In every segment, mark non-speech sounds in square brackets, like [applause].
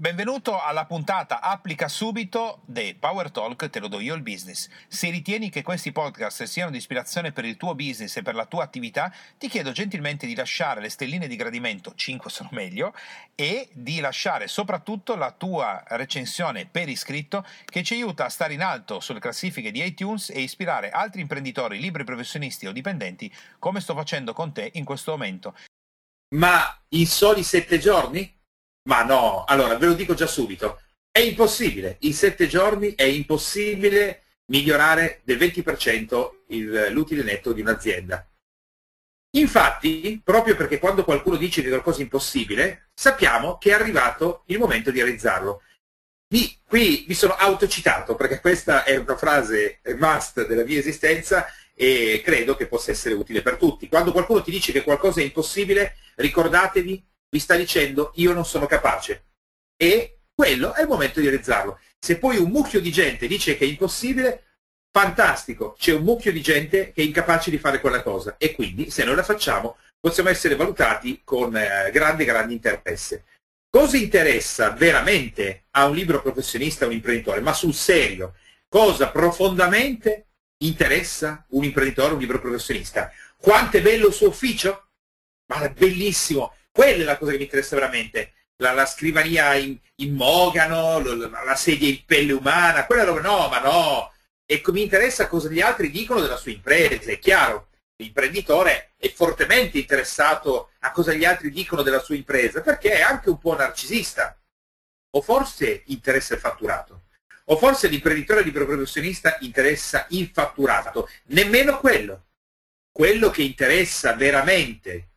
Benvenuto alla puntata Applica subito dei Power Talk Te lo do io il business. Se ritieni che questi podcast siano di ispirazione per il tuo business e per la tua attività, ti chiedo gentilmente di lasciare le stelline di gradimento, 5 sono meglio, e di lasciare soprattutto la tua recensione per iscritto che ci aiuta a stare in alto sulle classifiche di iTunes e ispirare altri imprenditori, libri professionisti o dipendenti come sto facendo con te in questo momento. Ma in soli sette giorni? Ma no, allora ve lo dico già subito, è impossibile, in sette giorni è impossibile migliorare del 20% il, l'utile netto di un'azienda. Infatti, proprio perché quando qualcuno dice che qualcosa è impossibile, sappiamo che è arrivato il momento di realizzarlo. Mi, qui mi sono autocitato perché questa è una frase must della mia esistenza e credo che possa essere utile per tutti. Quando qualcuno ti dice che qualcosa è impossibile, ricordatevi vi sta dicendo io non sono capace. E quello è il momento di realizzarlo. Se poi un mucchio di gente dice che è impossibile, fantastico, c'è un mucchio di gente che è incapace di fare quella cosa e quindi se noi la facciamo possiamo essere valutati con eh, grande, grande interesse. Cosa interessa veramente a un libro professionista, a un imprenditore? Ma sul serio, cosa profondamente interessa un imprenditore, un libro professionista? Quanto è bello il suo ufficio? Ma è bellissimo, quella è la cosa che mi interessa veramente. La, la scrivania in, in mogano, la, la, sedia in pelle umana, quella roba no, ma no. E mi interessa cosa gli altri dicono della sua impresa, è chiaro. L'imprenditore è fortemente interessato a cosa gli altri dicono della sua impresa, perché è anche un po' narcisista. O forse interessa il fatturato. O forse l'imprenditore libero professionista interessa il fatturato. Nemmeno quello. Quello che interessa veramente,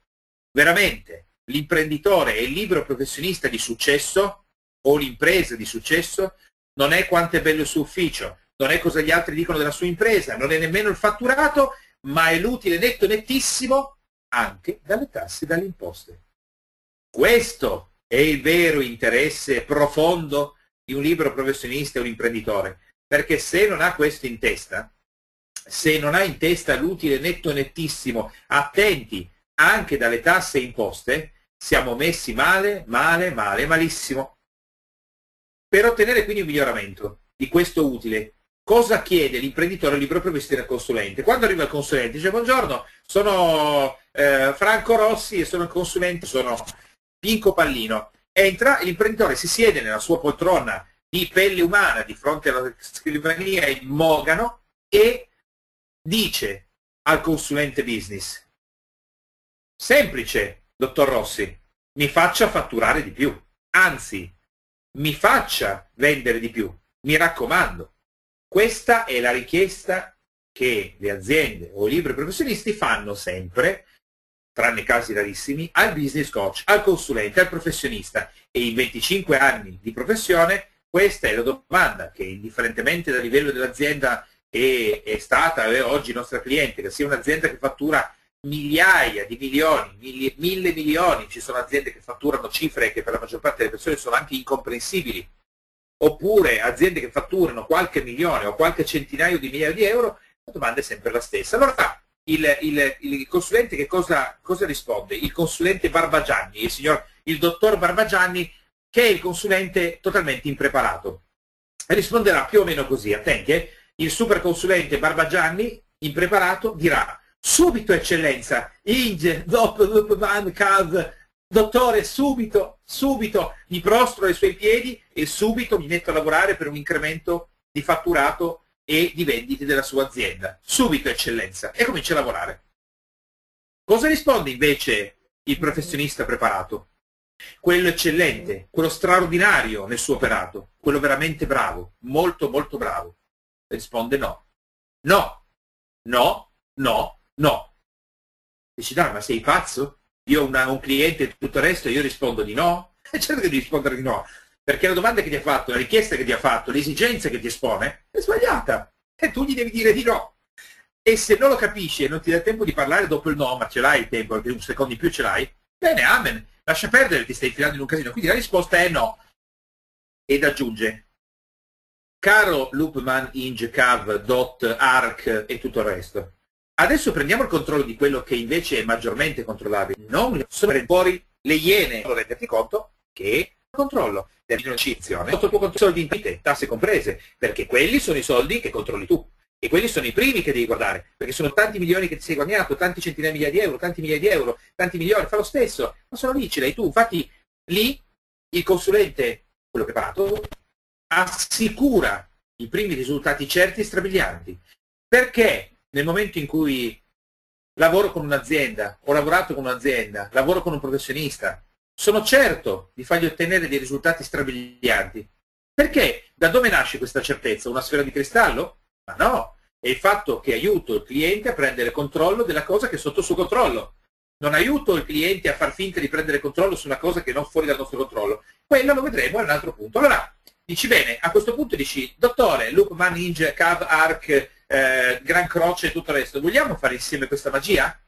veramente, l'imprenditore e il libero professionista di successo o l'impresa di successo non è quanto è bello il suo ufficio, non è cosa gli altri dicono della sua impresa, non è nemmeno il fatturato, ma è l'utile netto nettissimo anche dalle tasse e dalle imposte. Questo è il vero interesse profondo di un libero professionista e un imprenditore, perché se non ha questo in testa, se non ha in testa l'utile netto nettissimo, attenti anche dalle tasse e imposte, siamo messi male, male, male, malissimo. Per ottenere quindi un miglioramento di questo utile, cosa chiede l'imprenditore libero professionista al consulente? Quando arriva il consulente dice buongiorno, sono eh, Franco Rossi e sono il consulente, sono Pinco Pallino. Entra, l'imprenditore si siede nella sua poltrona di pelle umana di fronte alla scrivania in mogano e dice al consulente business Semplice, dottor Rossi, mi faccia fatturare di più, anzi, mi faccia vendere di più, mi raccomando. Questa è la richiesta che le aziende o i libri professionisti fanno sempre, tranne casi rarissimi, al business coach, al consulente, al professionista. E in 25 anni di professione questa è la domanda che indifferentemente dal livello dell'azienda che è stata oggi nostra cliente, che sia un'azienda che fattura migliaia di milioni, mille, mille milioni, ci sono aziende che fatturano cifre che per la maggior parte delle persone sono anche incomprensibili, oppure aziende che fatturano qualche milione o qualche centinaio di migliaia di euro, la domanda è sempre la stessa. Allora il, il, il consulente che cosa, cosa, risponde? Il consulente Barbagianni, il, signor, il dottor Barbagianni, che è il consulente totalmente impreparato. Risponderà più o meno così, attenti, eh? il super consulente Barbagianni, impreparato, dirà subito eccellenza, Inge, dopo man, cav, dottore, subito, subito mi prostro ai suoi piedi e subito mi metto a lavorare per un incremento di fatturato e di vendite della sua azienda. Subito eccellenza e comincia a lavorare. Cosa risponde invece il professionista preparato? Quello eccellente, quello straordinario nel suo operato, quello veramente bravo, molto molto bravo. Risponde no. No, no, no, No. Dici, dai, ma sei pazzo? Io ho una, un cliente e tutto il resto e io rispondo di no? [laughs] certo che devi rispondere di no, perché la domanda che ti ha fatto, la richiesta che ti ha fatto, l'esigenza che ti espone è sbagliata e tu gli devi dire di no. E se non lo capisci e non ti dà tempo di parlare dopo il no, ma ce l'hai il tempo, perché un secondo in più ce l'hai, bene, amen, lascia perdere, ti stai infilando in un casino. Quindi la risposta è no. ed aggiunge caro Loopman, Inge, Cav, Dot, Arc e tutto il resto. Adesso prendiamo il controllo di quello che invece è maggiormente controllabile. Non sono fuori le iene. Non renderti conto che controllo dell'iniciazione sotto il tuo controllo di imprese, tasse comprese, perché quelli sono i soldi che controlli tu. E quelli sono i primi che devi guardare, perché sono tanti milioni che ti sei guadagnato, tanti centinaia di migliaia di euro, tanti migliaia di euro, tanti milioni, fa lo stesso, ma sono lì, ce l'hai tu. Infatti lì il consulente, quello preparato, assicura i primi risultati certi e strabilianti. Perché nel momento in cui lavoro con un'azienda, ho lavorato con un'azienda, lavoro con un professionista, sono certo di fargli ottenere dei risultati strabilianti. Perché? Da dove nasce questa certezza? Una sfera di cristallo? Ma no, è il fatto che aiuto il cliente a prendere controllo della cosa che è sotto il suo controllo. Non aiuto il cliente a far finta di prendere controllo su una cosa che non fuori dal nostro controllo. Quello lo vedremo a un altro punto. Allora, dici bene, a questo punto dici, dottore, Loop, Man, Ninja, Cav, Arc, eh, Gran Croce e tutto il resto, vogliamo fare insieme questa magia?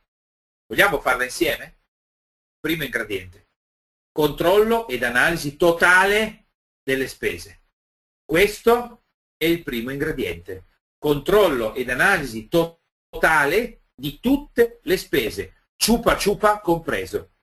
Vogliamo farla insieme? Primo ingrediente, controllo ed analisi totale delle spese. Questo è il primo ingrediente, controllo ed analisi totale di tutte le spese, ciupa ciupa compreso.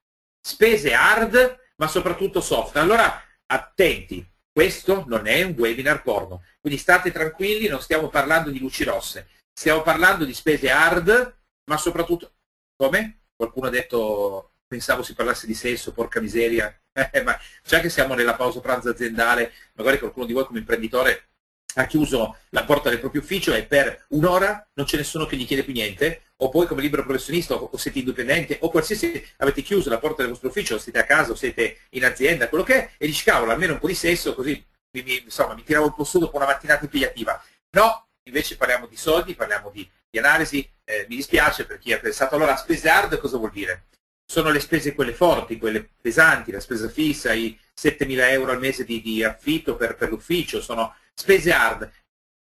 Spese hard, ma soprattutto soft. Allora, attenti, questo non è un webinar porno, quindi state tranquilli, non stiamo parlando di luci rosse, stiamo parlando di spese hard, ma soprattutto... Come? Qualcuno ha detto, pensavo si parlasse di sesso, porca miseria, [laughs] eh, ma già che siamo nella pausa pranzo aziendale, magari qualcuno di voi come imprenditore ha chiuso la porta del proprio ufficio e per un'ora non c'è nessuno che gli chiede più niente, o poi come libero professionista o siete indipendenti o qualsiasi avete chiuso la porta del vostro ufficio, siete a casa o siete in azienda, quello che è, e dici cavolo, almeno un po' di sesso, così mi, insomma, mi tiravo un po' su dopo una mattinata impegnativa. No, invece parliamo di soldi, parliamo di, di analisi, eh, mi dispiace per chi ha pensato allora spese hard cosa vuol dire? Sono le spese quelle forti, quelle pesanti, la spesa fissa, i 7.000 euro al mese di, di affitto per, per l'ufficio, sono spese hard,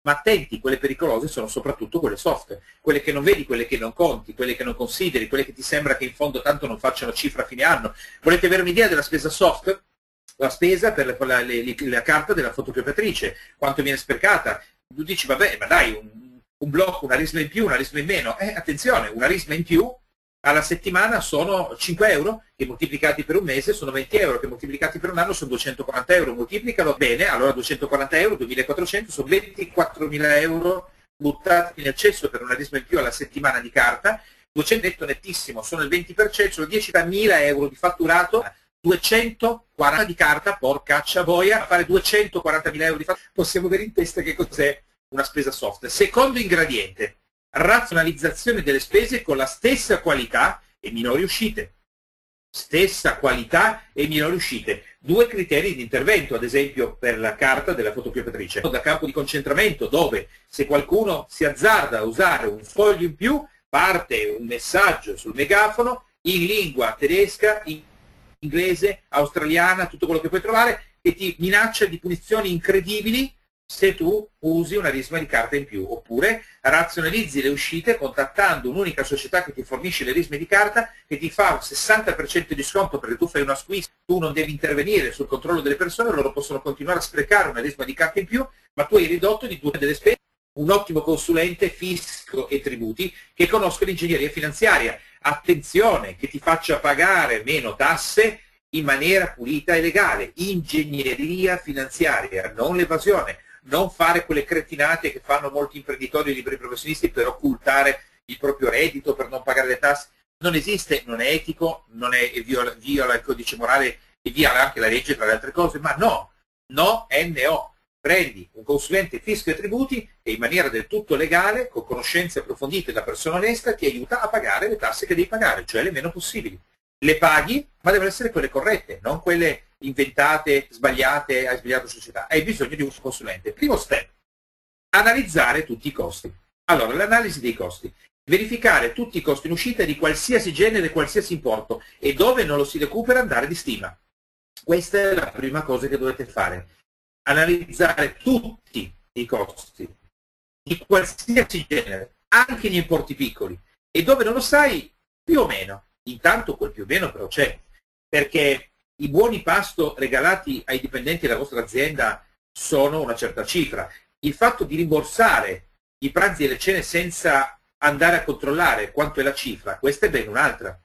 ma attenti, quelle pericolose sono soprattutto quelle soft, quelle che non vedi, quelle che non conti, quelle che non consideri, quelle che ti sembra che in fondo tanto non facciano cifra a fine anno. Volete avere un'idea della spesa soft? La spesa per la, la, la, la carta della fotocopietrice, quanto viene sprecata. Tu dici, vabbè, ma dai, un, un blocco, una risma in più, una risma in meno. Eh, attenzione, una risma in più alla settimana sono 5 euro che moltiplicati per un mese sono 20 euro, che moltiplicati per un anno sono 240 euro, moltiplicalo bene, allora 240 euro, 2400 sono 24.000 euro buttati nel cesso per una risma in più alla settimana di carta, 200 netto nettissimo, sono il 20%, sono 10.000 euro di fatturato, 240 di carta, porcaccia boia, a fare 240.000 euro di fatturato, possiamo avere in testa che cos'è una spesa soft. Secondo ingrediente, razionalizzazione delle spese con la stessa qualità e minori uscite. Stessa qualità e minori uscite. Due criteri di intervento, ad esempio per la carta della fotocopietrice. Da campo di concentramento dove se qualcuno si azzarda a usare un foglio in più, parte un messaggio sul megafono in lingua tedesca, in inglese, australiana, tutto quello che puoi trovare, che ti minaccia di punizioni incredibili se tu usi una risma di carta in più, oppure razionalizzi le uscite contattando un'unica società che ti fornisce le risme di carta che ti fa un 60% di sconto perché tu fai una squeeze, tu non devi intervenire sul controllo delle persone, loro possono continuare a sprecare una risma di carta in più, ma tu hai ridotto di due delle spese un ottimo consulente fisco e tributi che conosca l'ingegneria finanziaria. Attenzione, che ti faccia pagare meno tasse in maniera pulita e legale. Ingegneria finanziaria, non l'evasione non fare quelle cretinate che fanno molti imprenditori e liberi professionisti per occultare il proprio reddito, per non pagare le tasse. Non esiste, non è etico, non è, viola, viola il codice morale e viola anche la legge tra le altre cose, ma no, no, NO. Prendi un consulente fisco e tributi che in maniera del tutto legale, con conoscenze approfondite da persona onesta, ti aiuta a pagare le tasse che devi pagare, cioè le meno possibili. Le paghi, ma devono essere quelle corrette, non quelle inventate, sbagliate, hai sbagliato società, hai bisogno di un consulente. Primo step, analizzare tutti i costi. Allora, l'analisi dei costi. Verificare tutti i costi in uscita di qualsiasi genere, qualsiasi importo e dove non lo si recupera andare di stima. Questa è la prima cosa che dovete fare. Analizzare tutti i costi di qualsiasi genere, anche gli importi piccoli. E dove non lo sai, più o meno. Intanto quel più o meno però c'è. Perché i buoni pasto regalati ai dipendenti della vostra azienda sono una certa cifra. Il fatto di rimborsare i pranzi e le cene senza andare a controllare quanto è la cifra, questa è ben un'altra.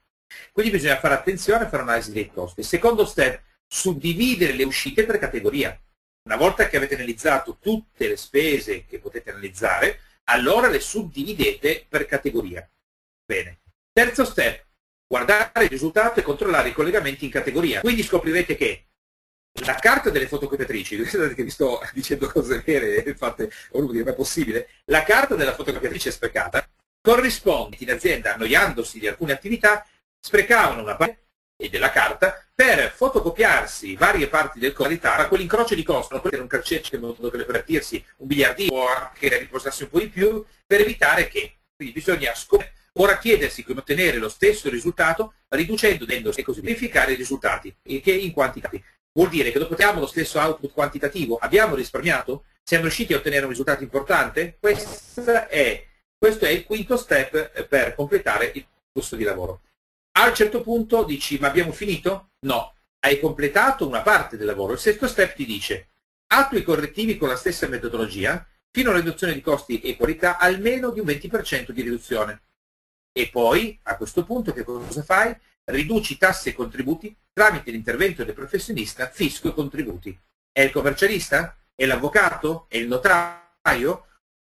Quindi bisogna fare attenzione a fare un'analisi dei costi. Secondo step, suddividere le uscite per categoria. Una volta che avete analizzato tutte le spese che potete analizzare, allora le suddividete per categoria. Bene. Terzo step, guardare il risultato e controllare i collegamenti in categoria. Quindi scoprirete che la carta delle fotocopiatrici, [laughs] vedete che vi sto dicendo cose vere, infatti, uno dire, ma è possibile, la carta della fotocopiatrice sprecata corrisponde in azienda, annoiandosi di alcune attività, sprecavano una parte della carta per fotocopiarsi varie parti del qualità a quell'incrocio di costo, per un calcetto modo che divertirsi, un biliardino o anche riposarsi un po' di più, per evitare che. Quindi bisogna ora chiedersi come ottenere lo stesso risultato riducendo e così verificare i risultati, che in quantità. Vuol dire che dopo abbiamo lo stesso output quantitativo abbiamo risparmiato? Siamo riusciti a ottenere un risultato importante? Questo è, questo è il quinto step per completare il corso di lavoro. A un certo punto dici, ma abbiamo finito? No, hai completato una parte del lavoro. Il sesto step ti dice, attua i correttivi con la stessa metodologia fino alla riduzione di costi e qualità almeno di un 20% di riduzione. E poi, a questo punto, che cosa fai? Riduci tasse e contributi tramite l'intervento del professionista, fisco e contributi. È il commercialista? È l'avvocato? È il notaio?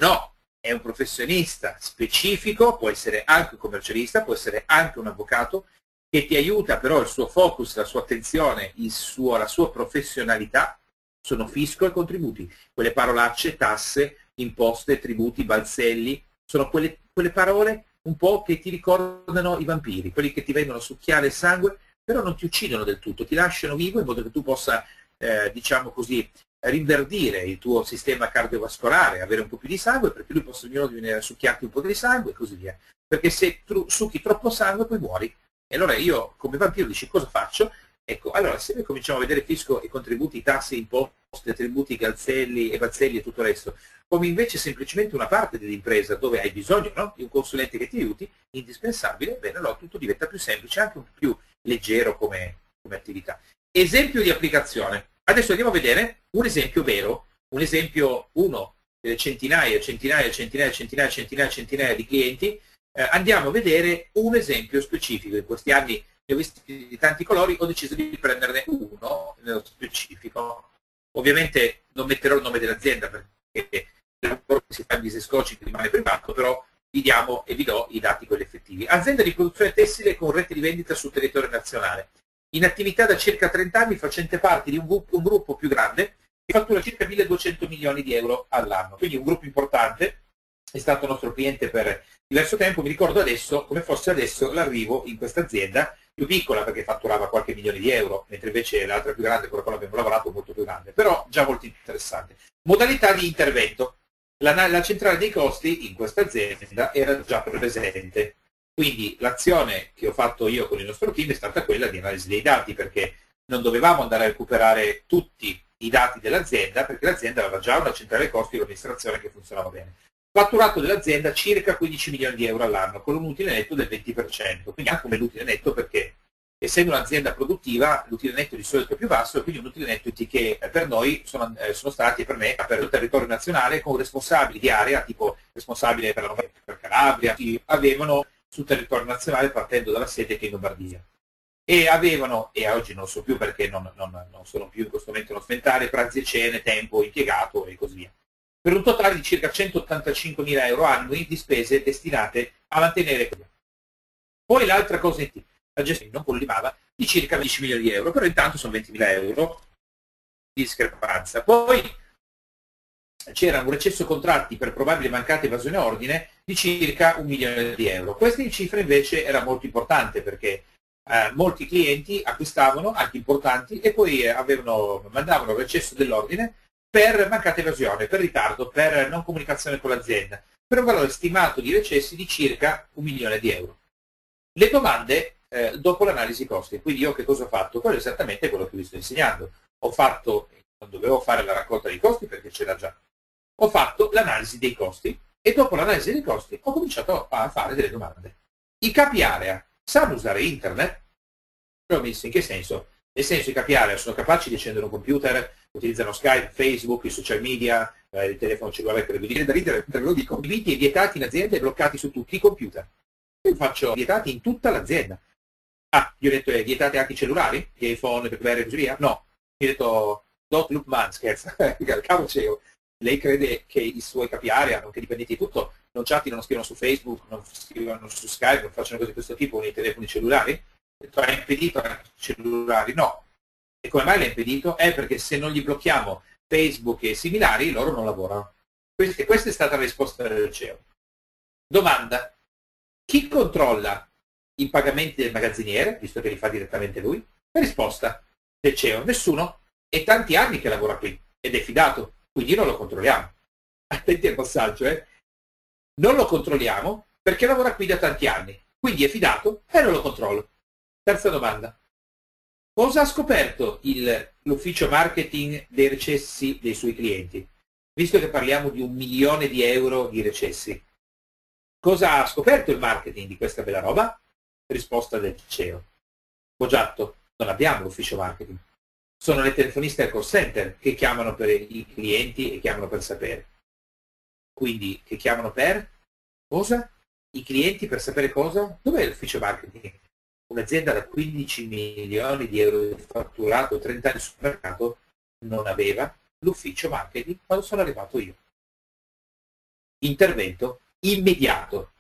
No, è un professionista specifico, può essere anche un commercialista, può essere anche un avvocato, che ti aiuta però il suo focus, la sua attenzione, suo, la sua professionalità sono fisco e contributi. Quelle parolacce, tasse, imposte, tributi, balzelli, sono quelle, quelle parole un po' che ti ricordano i vampiri, quelli che ti vengono a succhiare il sangue, però non ti uccidono del tutto, ti lasciano vivo in modo che tu possa, eh, diciamo così, rinverdire il tuo sistema cardiovascolare, avere un po' più di sangue, perché lui possa ognuno venire a succhiarti un po' di sangue e così via. Perché se tu succhi troppo sangue poi muori. E allora io come vampiro dici cosa faccio? Ecco, allora se noi cominciamo a vedere fisco e contributi, tasse, imposte, tributi, calzelli e bazzelli e tutto il resto, come invece semplicemente una parte dell'impresa dove hai bisogno no? di un consulente che ti aiuti, indispensabile, bene, allora tutto diventa più semplice, anche un po' più leggero come, come attività. Esempio di applicazione. Adesso andiamo a vedere un esempio vero, un esempio, uno, delle centinaia, centinaia, centinaia, centinaia, centinaia, centinaia di clienti. Eh, andiamo a vedere un esempio specifico. In questi anni ne ho visti di tanti colori, ho deciso di prenderne uno nello specifico. Ovviamente non metterò il nome dell'azienda perché il lavoro che si fa in business coaching rimane privato, però vi diamo e vi do i dati quelli effettivi. Azienda di produzione tessile con rete di vendita sul territorio nazionale in attività da circa 30 anni facente parte di un, un gruppo più grande che fattura circa 1200 milioni di euro all'anno. Quindi un gruppo importante, è stato nostro cliente per diverso tempo, mi ricordo adesso, come fosse adesso, l'arrivo in questa azienda più piccola perché fatturava qualche milione di euro, mentre invece l'altra più grande, quella con la abbiamo lavorato, molto più grande, però già molto interessante. Modalità di intervento. La, la centrale dei costi in questa azienda era già presente quindi l'azione che ho fatto io con il nostro team è stata quella di analisi dei dati perché non dovevamo andare a recuperare tutti i dati dell'azienda perché l'azienda aveva già una centrale costi di amministrazione che funzionava bene. Fatturato dell'azienda circa 15 milioni di euro all'anno con un utile netto del 20%, quindi anche come l'utile netto perché essendo un'azienda produttiva l'utile netto di solito è più basso e quindi un utile netto che per noi sono, eh, sono stati per me per il territorio nazionale con responsabili di area tipo responsabile per, la, per Calabria, avevano sul territorio nazionale partendo dalla sede che è in Lombardia. E avevano, e oggi non so più perché non, non, non sono più in questo momento non sventare, pranzi e cene, tempo impiegato e così via. Per un totale di circa 185 mila euro annui di spese destinate a mantenere Poi l'altra cosa, la gestione non collimava di circa 10 milioni di euro, però intanto sono 20 mila euro di discrepanza. Poi c'era un recesso contratti per probabile mancata evasione ordine di circa un milione di euro. Questa cifra invece era molto importante perché eh, molti clienti acquistavano, anche importanti, e poi avevano, mandavano recesso dell'ordine per mancata evasione, per ritardo, per non comunicazione con l'azienda, per un valore stimato di recessi di circa un milione di euro. Le domande eh, dopo l'analisi costi. Quindi io che cosa ho fatto? Quello è esattamente quello che vi sto insegnando. Ho fatto, non dovevo fare la raccolta dei costi perché c'era già, ho fatto l'analisi dei costi e dopo l'analisi dei costi ho cominciato a fare delle domande. I capi area sanno usare internet? L'ho messo in che senso? Nel senso i capi area sono capaci di accendere un computer, utilizzano Skype, Facebook, i social media, eh, il telefono cellulare per viene da ridere, ve lo dico, e vietati in azienda e bloccati su tutti i computer. Io faccio vietati in tutta l'azienda. Ah, io ho detto eh, vietate anche i cellulari, gli iPhone, BlackBerry e così via? No. Io ho detto Dot Loop Man, scherza, [laughs] cavo CEO. Lei crede che i suoi capi area, nonché dipendenti di tutto, non chattino, non scrivono su Facebook, non scrivono su Skype, non facciano cose di questo tipo con i telefoni cellulari? ha impedito ai cellulari? No. E come mai l'ha impedito? È perché se non gli blocchiamo Facebook e similari, loro non lavorano. Questa, questa è stata la risposta del CEO. Domanda. Chi controlla i pagamenti del magazziniere, visto che li fa direttamente lui? La risposta del CEO, nessuno. È tanti anni che lavora qui ed è fidato, quindi non lo controlliamo. Attenti al passaggio, eh? Non lo controlliamo perché lavora qui da tanti anni, quindi è fidato e non lo controllo. Terza domanda. Cosa ha scoperto il, l'ufficio marketing dei recessi dei suoi clienti? Visto che parliamo di un milione di euro di recessi. Cosa ha scoperto il marketing di questa bella roba? Risposta del CEO. Poggiatto, non abbiamo l'ufficio marketing. Sono le telefoniste al call center che chiamano per i clienti e chiamano per sapere. Quindi, che chiamano per? Cosa? I clienti per sapere cosa? Dov'è l'ufficio marketing? Un'azienda da 15 milioni di euro di fatturato, 30 anni sul mercato, non aveva l'ufficio marketing quando sono arrivato io. Intervento immediato.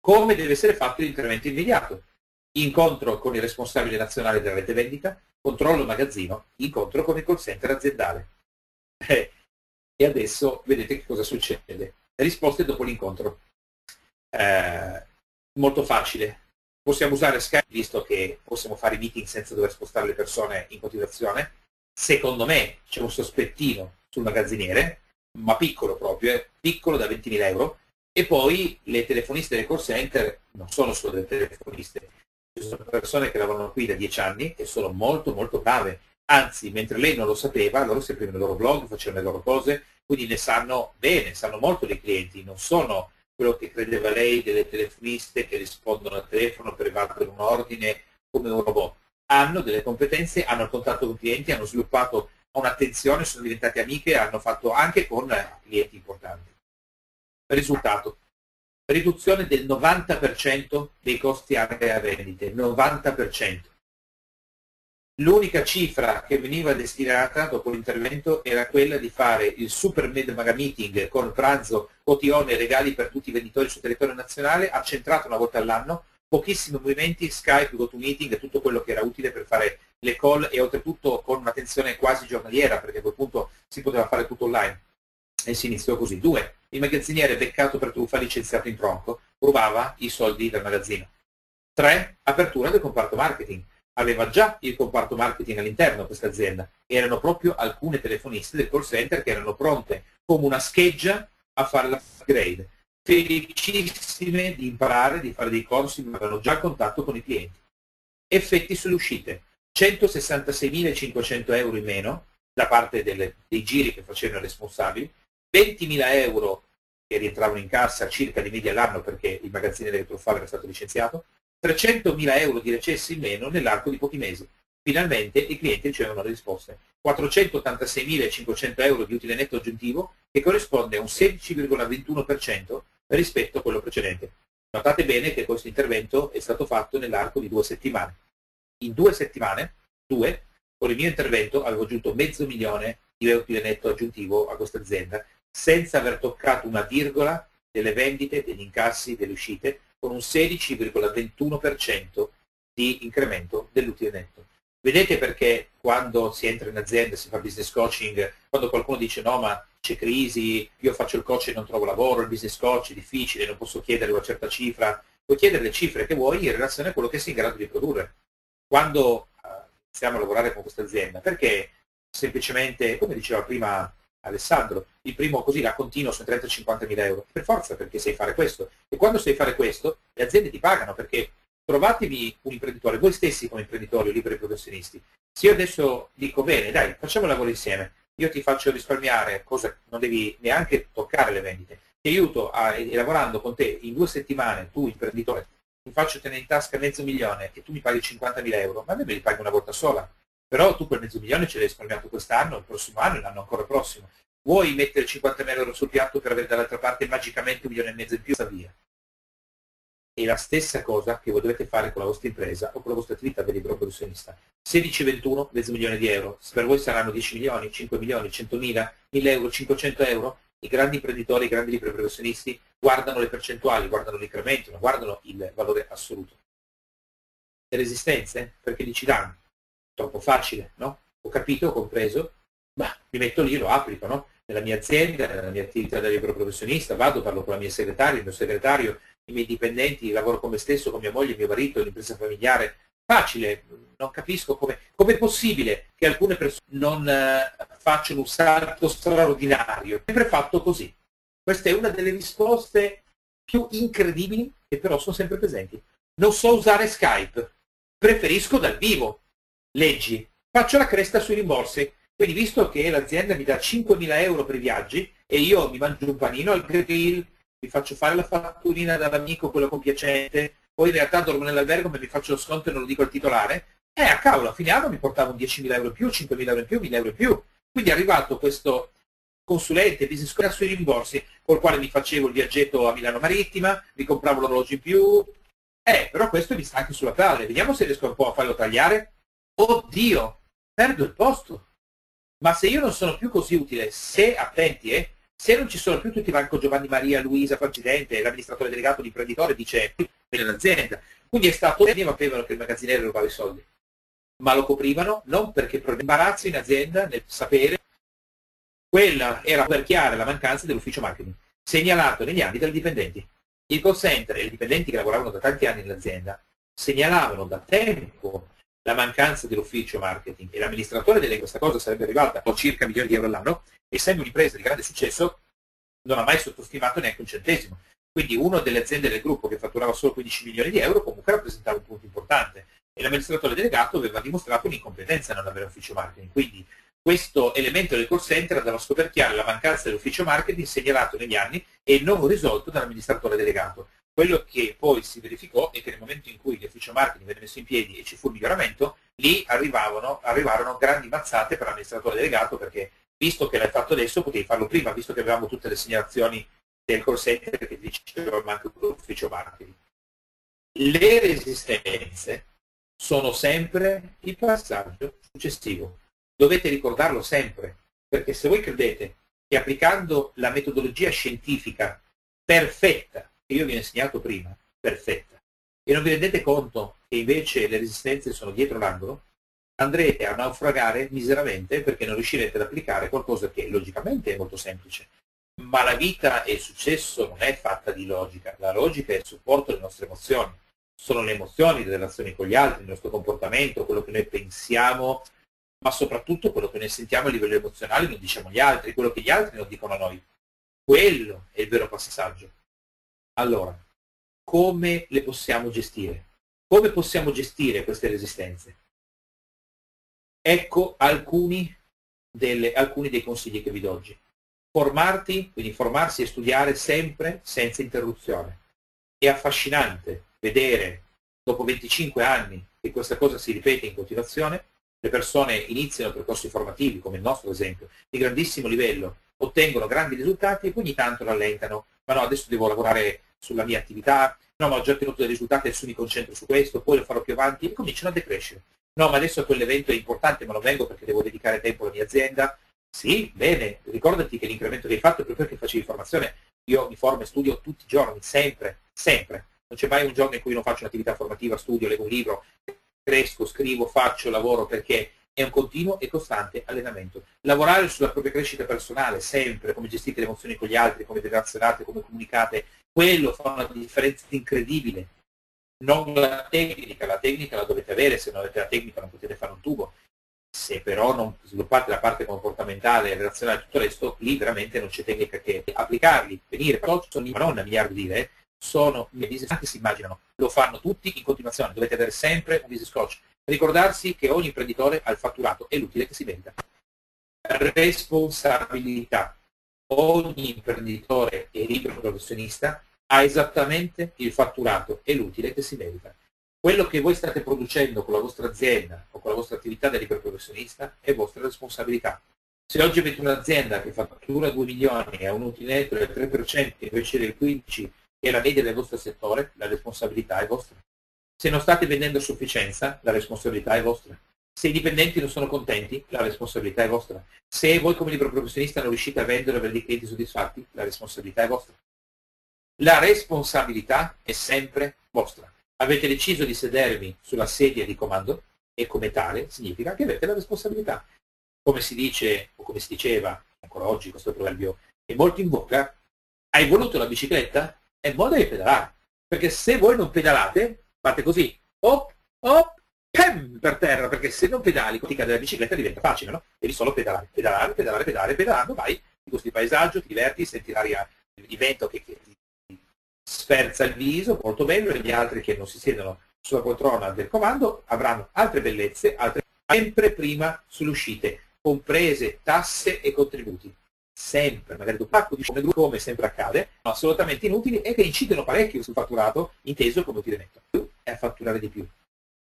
Come deve essere fatto l'intervento immediato? Incontro con il responsabile nazionale della rete vendita, controllo magazzino, incontro con il call center aziendale. [laughs] Eh, e adesso vedete che cosa succede. Risposte dopo l'incontro. Eh, molto facile, Possiamo usare Skype visto che possiamo fare meeting senza dover spostare le persone in continuazione. Secondo me c'è un sospettino sul magazziniere, ma piccolo proprio, eh? piccolo da 20.000 euro. E poi le telefoniste del call center non sono solo delle telefoniste, ci sono persone che lavorano qui da 10 anni e sono molto molto brave. Anzi, mentre lei non lo sapeva, loro scrivevano il loro blog, facevano le loro cose, quindi ne sanno bene, sanno molto dei clienti, non sono quello che credeva lei delle telefoniste che rispondono al telefono per evacuare un ordine come un robot. Hanno delle competenze, hanno il contatto con clienti, hanno sviluppato un'attenzione, sono diventate amiche, hanno fatto anche con clienti importanti. Risultato, riduzione del 90% dei costi area vendite, 90%. L'unica cifra che veniva destinata dopo l'intervento era quella di fare il super mega meeting con pranzo, cotione e regali per tutti i venditori sul territorio nazionale, accentrato una volta all'anno, pochissimi movimenti, Skype, GoToMeeting e tutto quello che era utile per fare le call e oltretutto con un'attenzione quasi giornaliera perché a quel punto si poteva fare tutto online. E si iniziò così. Due, il magazziniere beccato per truffa licenziato in tronco rubava i soldi del magazzino. Tre, apertura del comparto marketing aveva già il comparto marketing all'interno questa azienda. Erano proprio alcune telefoniste del call center che erano pronte come una scheggia a fare l'upgrade. Felicissime di imparare, di fare dei corsi, ma avevano già contatto con i clienti. Effetti sulle uscite. 166.500 euro in meno da parte delle, dei giri che facevano i responsabili, 20.000 euro che rientravano in cassa circa di media all'anno perché il magazzino Truffale era stato licenziato, 300.000 euro di recessi in meno nell'arco di pochi mesi. Finalmente i clienti ricevono le risposte. 486.500 euro di utile netto aggiuntivo che corrisponde a un 16,21% rispetto a quello precedente. Notate bene che questo intervento è stato fatto nell'arco di due settimane. In due settimane, due, con il mio intervento avevo aggiunto mezzo milione di utile netto aggiuntivo a questa azienda senza aver toccato una virgola delle vendite, degli incassi, delle uscite con un 16,21% di incremento dell'utile netto. Vedete perché quando si entra in azienda, si fa business coaching, quando qualcuno dice no ma c'è crisi, io faccio il coach e non trovo lavoro, il business coach è difficile, non posso chiedere una certa cifra, puoi chiedere le cifre che vuoi in relazione a quello che sei in grado di produrre. Quando uh, iniziamo a lavorare con questa azienda, perché semplicemente, come diceva prima Alessandro, il primo così la continuo sono 30-50 mila euro, per forza perché sai fare questo. E quando sai fare questo, le aziende ti pagano perché trovatevi un imprenditore, voi stessi come imprenditori o liberi professionisti. Se io adesso dico bene, dai, facciamo il lavoro insieme, io ti faccio risparmiare, cosa non devi neanche toccare le vendite, ti aiuto a, e, lavorando con te in due settimane, tu imprenditore, ti faccio tenere in tasca mezzo milione e tu mi paghi 50 mila euro, ma a me me li paghi una volta sola. Però tu quel mezzo milione ce l'hai risparmiato quest'anno, il prossimo anno e l'anno ancora prossimo. Vuoi mettere 50.000 euro sul piatto per avere dall'altra parte magicamente un milione e mezzo in più, sta via. E la stessa cosa che voi dovete fare con la vostra impresa o con la vostra attività di libero professionista. 16-21, mezzo milione di euro. Se per voi saranno 10 milioni, 5 milioni, 100 mila, 1000 euro, 500 euro, i grandi imprenditori, i grandi liberi professionisti guardano le percentuali, guardano l'incremento, non guardano il valore assoluto. Le resistenze? Perché dici danno? Troppo facile, no? Ho capito, ho compreso, ma mi metto lì lo applico, no? Nella mia azienda, nella mia attività da libero professionista, vado, parlo con la mia segretaria, il mio segretario, i miei dipendenti, lavoro con me stesso, con mia moglie, mio marito, l'impresa familiare. Facile, non capisco come è possibile che alcune persone non eh, facciano un salto straordinario. Sempre fatto così. Questa è una delle risposte più incredibili che però sono sempre presenti. Non so usare Skype, preferisco dal vivo. Leggi, faccio la cresta sui rimborsi. Quindi visto che l'azienda mi dà 5.000 euro per i viaggi e io mi mangio un panino al grill, mi faccio fare la fatturina dall'amico, quello compiacente, poi in realtà dormo nell'albergo ma mi faccio lo sconto e non lo dico al titolare, eh, a cavolo, a fine anno mi portavo 10.000 euro in più, 5.000 euro in più, 1.000 euro in più. Quindi è arrivato questo consulente business school sui rimborsi, col quale mi facevo il viaggetto a Milano Marittima, mi compravo l'orologio in più. Eh, però questo mi sta anche sulla pelle. Vediamo se riesco un po' a farlo tagliare. Oddio, perdo il posto. Ma se io non sono più così utile, se, attenti, eh, se non ci sono più tutti Marco Giovanni Maria, Luisa, Presidente, l'amministratore delegato, l'imprenditore, dice, bene l'azienda. Quindi è stato, mi sapevano che il magazziniere rubava i soldi ma lo coprivano non perché per imbarazzo in azienda nel sapere quella era per chiare la mancanza dell'ufficio marketing, segnalato negli anni dai dipendenti. Il call center e i dipendenti che lavoravano da tanti anni nell'azienda segnalavano da tempo la mancanza dell'ufficio marketing e l'amministratore delle questa cosa sarebbe arrivata a circa milioni di euro all'anno, essendo un'impresa di grande successo, non ha mai sottostimato neanche un centesimo. Quindi una delle aziende del gruppo che fatturava solo 15 milioni di euro comunque rappresentava un punto importante e l'amministratore delegato aveva dimostrato un'incompetenza non avere ufficio marketing. Quindi questo elemento del call center andava a scoperchiare la mancanza dell'ufficio marketing segnalato negli anni e non risolto dall'amministratore delegato. Quello che poi si verificò è che nel momento in cui l'ufficio marketing venne messo in piedi e ci fu il miglioramento, lì arrivarono grandi mazzate per l'amministratore delegato perché visto che l'hai fatto adesso potevi farlo prima, visto che avevamo tutte le segnalazioni del call center che dicevano anche l'ufficio marketing. Le resistenze sono sempre il passaggio successivo. Dovete ricordarlo sempre, perché se voi credete che applicando la metodologia scientifica perfetta, che io vi ho insegnato prima, perfetta, e non vi rendete conto che invece le resistenze sono dietro l'angolo, andrete a naufragare miseramente perché non riuscirete ad applicare qualcosa che logicamente è molto semplice. Ma la vita e il successo non è fatta di logica, la logica è il supporto delle nostre emozioni sono le emozioni, le relazioni con gli altri, il nostro comportamento, quello che noi pensiamo, ma soprattutto quello che noi sentiamo a livello emozionale non diciamo agli altri, quello che gli altri non dicono a noi. Quello è il vero passaggio. Allora, come le possiamo gestire? Come possiamo gestire queste resistenze? Ecco alcuni, delle, alcuni dei consigli che vi do oggi. Formarti, quindi formarsi e studiare sempre senza interruzione. È affascinante vedere dopo 25 anni che questa cosa si ripete in continuazione, le persone iniziano percorsi formativi, come il nostro esempio, di grandissimo livello, ottengono grandi risultati e ogni tanto rallentano. Ma no, adesso devo lavorare sulla mia attività, no, ma ho già ottenuto dei risultati, adesso mi concentro su questo, poi lo farò più avanti e cominciano a decrescere. No, ma adesso quell'evento è importante, ma non vengo perché devo dedicare tempo alla mia azienda. Sì, bene, ricordati che l'incremento che hai fatto è proprio perché facevi formazione. Io mi formo e studio tutti i giorni, sempre, sempre non c'è mai un giorno in cui non faccio un'attività formativa, studio, leggo un libro, cresco, scrivo, faccio, lavoro perché è un continuo e costante allenamento. Lavorare sulla propria crescita personale, sempre, come gestite le emozioni con gli altri, come relazionate, come comunicate, quello fa una differenza incredibile. Non la tecnica, la tecnica la dovete avere, se non avete la tecnica non potete fare un tubo. Se però non sviluppate la parte comportamentale, relazionale e tutto il resto, lì veramente non c'è tecnica che applicarli, venire, però sono ma non a miliardi di lire, sono i business anche si immaginano, lo fanno tutti in continuazione, dovete avere sempre un business coach. Ricordarsi che ogni imprenditore ha il fatturato e l'utile che si venda. Responsabilità. Ogni imprenditore e libero professionista ha esattamente il fatturato e l'utile che si merita. quello che voi state producendo con la vostra azienda o con la vostra attività da libero professionista è vostra responsabilità. Se oggi avete un'azienda che fattura 2 milioni e ha un utile netto del 3% invece del 15% che è la media del vostro settore, la responsabilità è vostra. Se non state vendendo a sufficienza, la responsabilità è vostra. Se i dipendenti non sono contenti, la responsabilità è vostra. Se voi come libero professionista non riuscite a vendere e avere dei clienti soddisfatti, la responsabilità è vostra. La responsabilità è sempre vostra. Avete deciso di sedervi sulla sedia di comando e come tale significa che avete la responsabilità come si dice o come si diceva ancora oggi questo proverbio è molto in bocca, hai voluto la bicicletta e mo devi pedalare. Perché se voi non pedalate, fate così, op, op, pem, per terra, perché se non pedali, la della bicicletta diventa facile, no? Devi solo pedalare, pedalare, pedalare, pedalare, pedalando, vai, in questo paesaggio, ti diverti, senti l'aria di vento che, che sferza il viso, molto bello, e gli altri che non si siedono sulla poltrona del comando avranno altre bellezze, altre sempre prima sulle uscite comprese tasse e contributi. Sempre, magari un pacco di come, come sempre accade, ma assolutamente inutili e che incidono parecchio sul fatturato, inteso come. Più è a fatturare di più.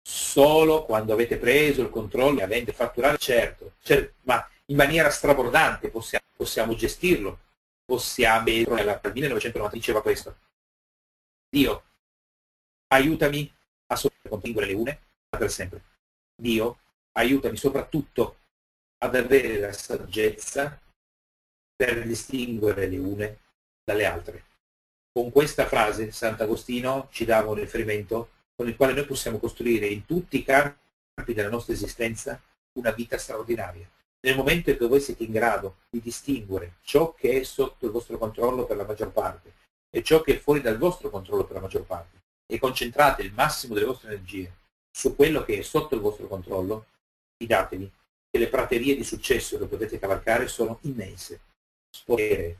Solo quando avete preso il controllo e avete fatturato, certo, certo, ma in maniera strabordante possiamo, possiamo gestirlo. Possiamo, nel 1990 diceva questo. Dio, aiutami a sopravvivere le une per sempre. Dio, aiutami soprattutto ad avere la saggezza per distinguere le une dalle altre. Con questa frase Sant'Agostino ci dava un riferimento con il quale noi possiamo costruire in tutti i campi della nostra esistenza una vita straordinaria. Nel momento in cui voi siete in grado di distinguere ciò che è sotto il vostro controllo per la maggior parte e ciò che è fuori dal vostro controllo per la maggior parte e concentrate il massimo delle vostre energie su quello che è sotto il vostro controllo, fidatevi, che le praterie di successo che potete cavalcare sono immense. Spogliere,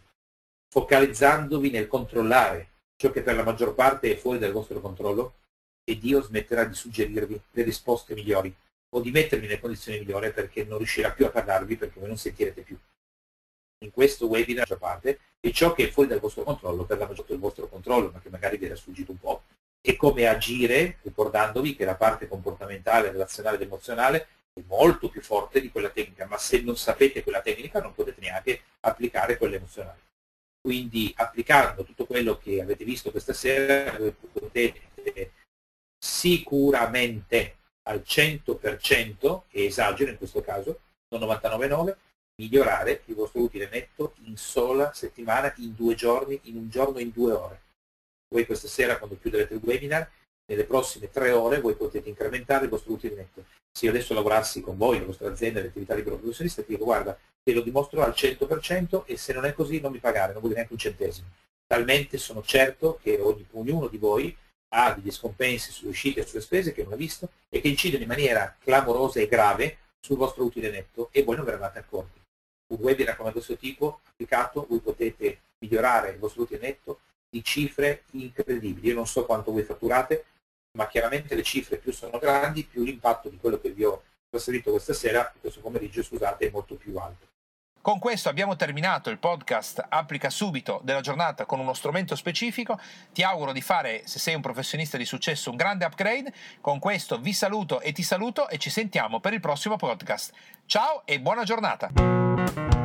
focalizzandovi nel controllare ciò che per la maggior parte è fuori dal vostro controllo, e Dio smetterà di suggerirvi le risposte migliori o di mettervi nelle condizioni migliori perché non riuscirà più a parlarvi perché voi non sentirete più. In questo webinar a parte e ciò che è fuori dal vostro controllo per la maggior parte del vostro controllo, ma che magari vi era sfuggito un po', e come agire, ricordandovi che la parte comportamentale, relazionale ed emozionale è molto più forte di quella tecnica, ma se non sapete quella tecnica non potete neanche applicare quella emozionale. Quindi applicando tutto quello che avete visto questa sera potete sicuramente al 100%, e esagero in questo caso, non 99,9, migliorare il vostro utile netto in sola settimana, in due giorni, in un giorno, in due ore. Voi questa sera quando chiuderete il webinar nelle prossime tre ore voi potete incrementare il vostro utile netto. Se io adesso lavorassi con voi, la vostra azienda, l'attività libero professionista, ti dico guarda, te lo dimostro al 100% e se non è così non mi pagare, non vuol dire neanche un centesimo. Talmente sono certo che ognuno di voi ha degli scompensi sulle uscite e sulle spese che non ha visto e che incidono in maniera clamorosa e grave sul vostro utile netto e voi non ve ne eravate accorti. Un webinar come questo tipo applicato voi potete migliorare il vostro utile netto di cifre incredibili. Io non so quanto voi fatturate, ma chiaramente le cifre più sono grandi, più l'impatto di quello che vi ho trasferito questa sera, questo pomeriggio, scusate, è molto più alto. Con questo abbiamo terminato il podcast Applica subito della giornata con uno strumento specifico. Ti auguro di fare, se sei un professionista di successo, un grande upgrade. Con questo vi saluto e ti saluto e ci sentiamo per il prossimo podcast. Ciao e buona giornata!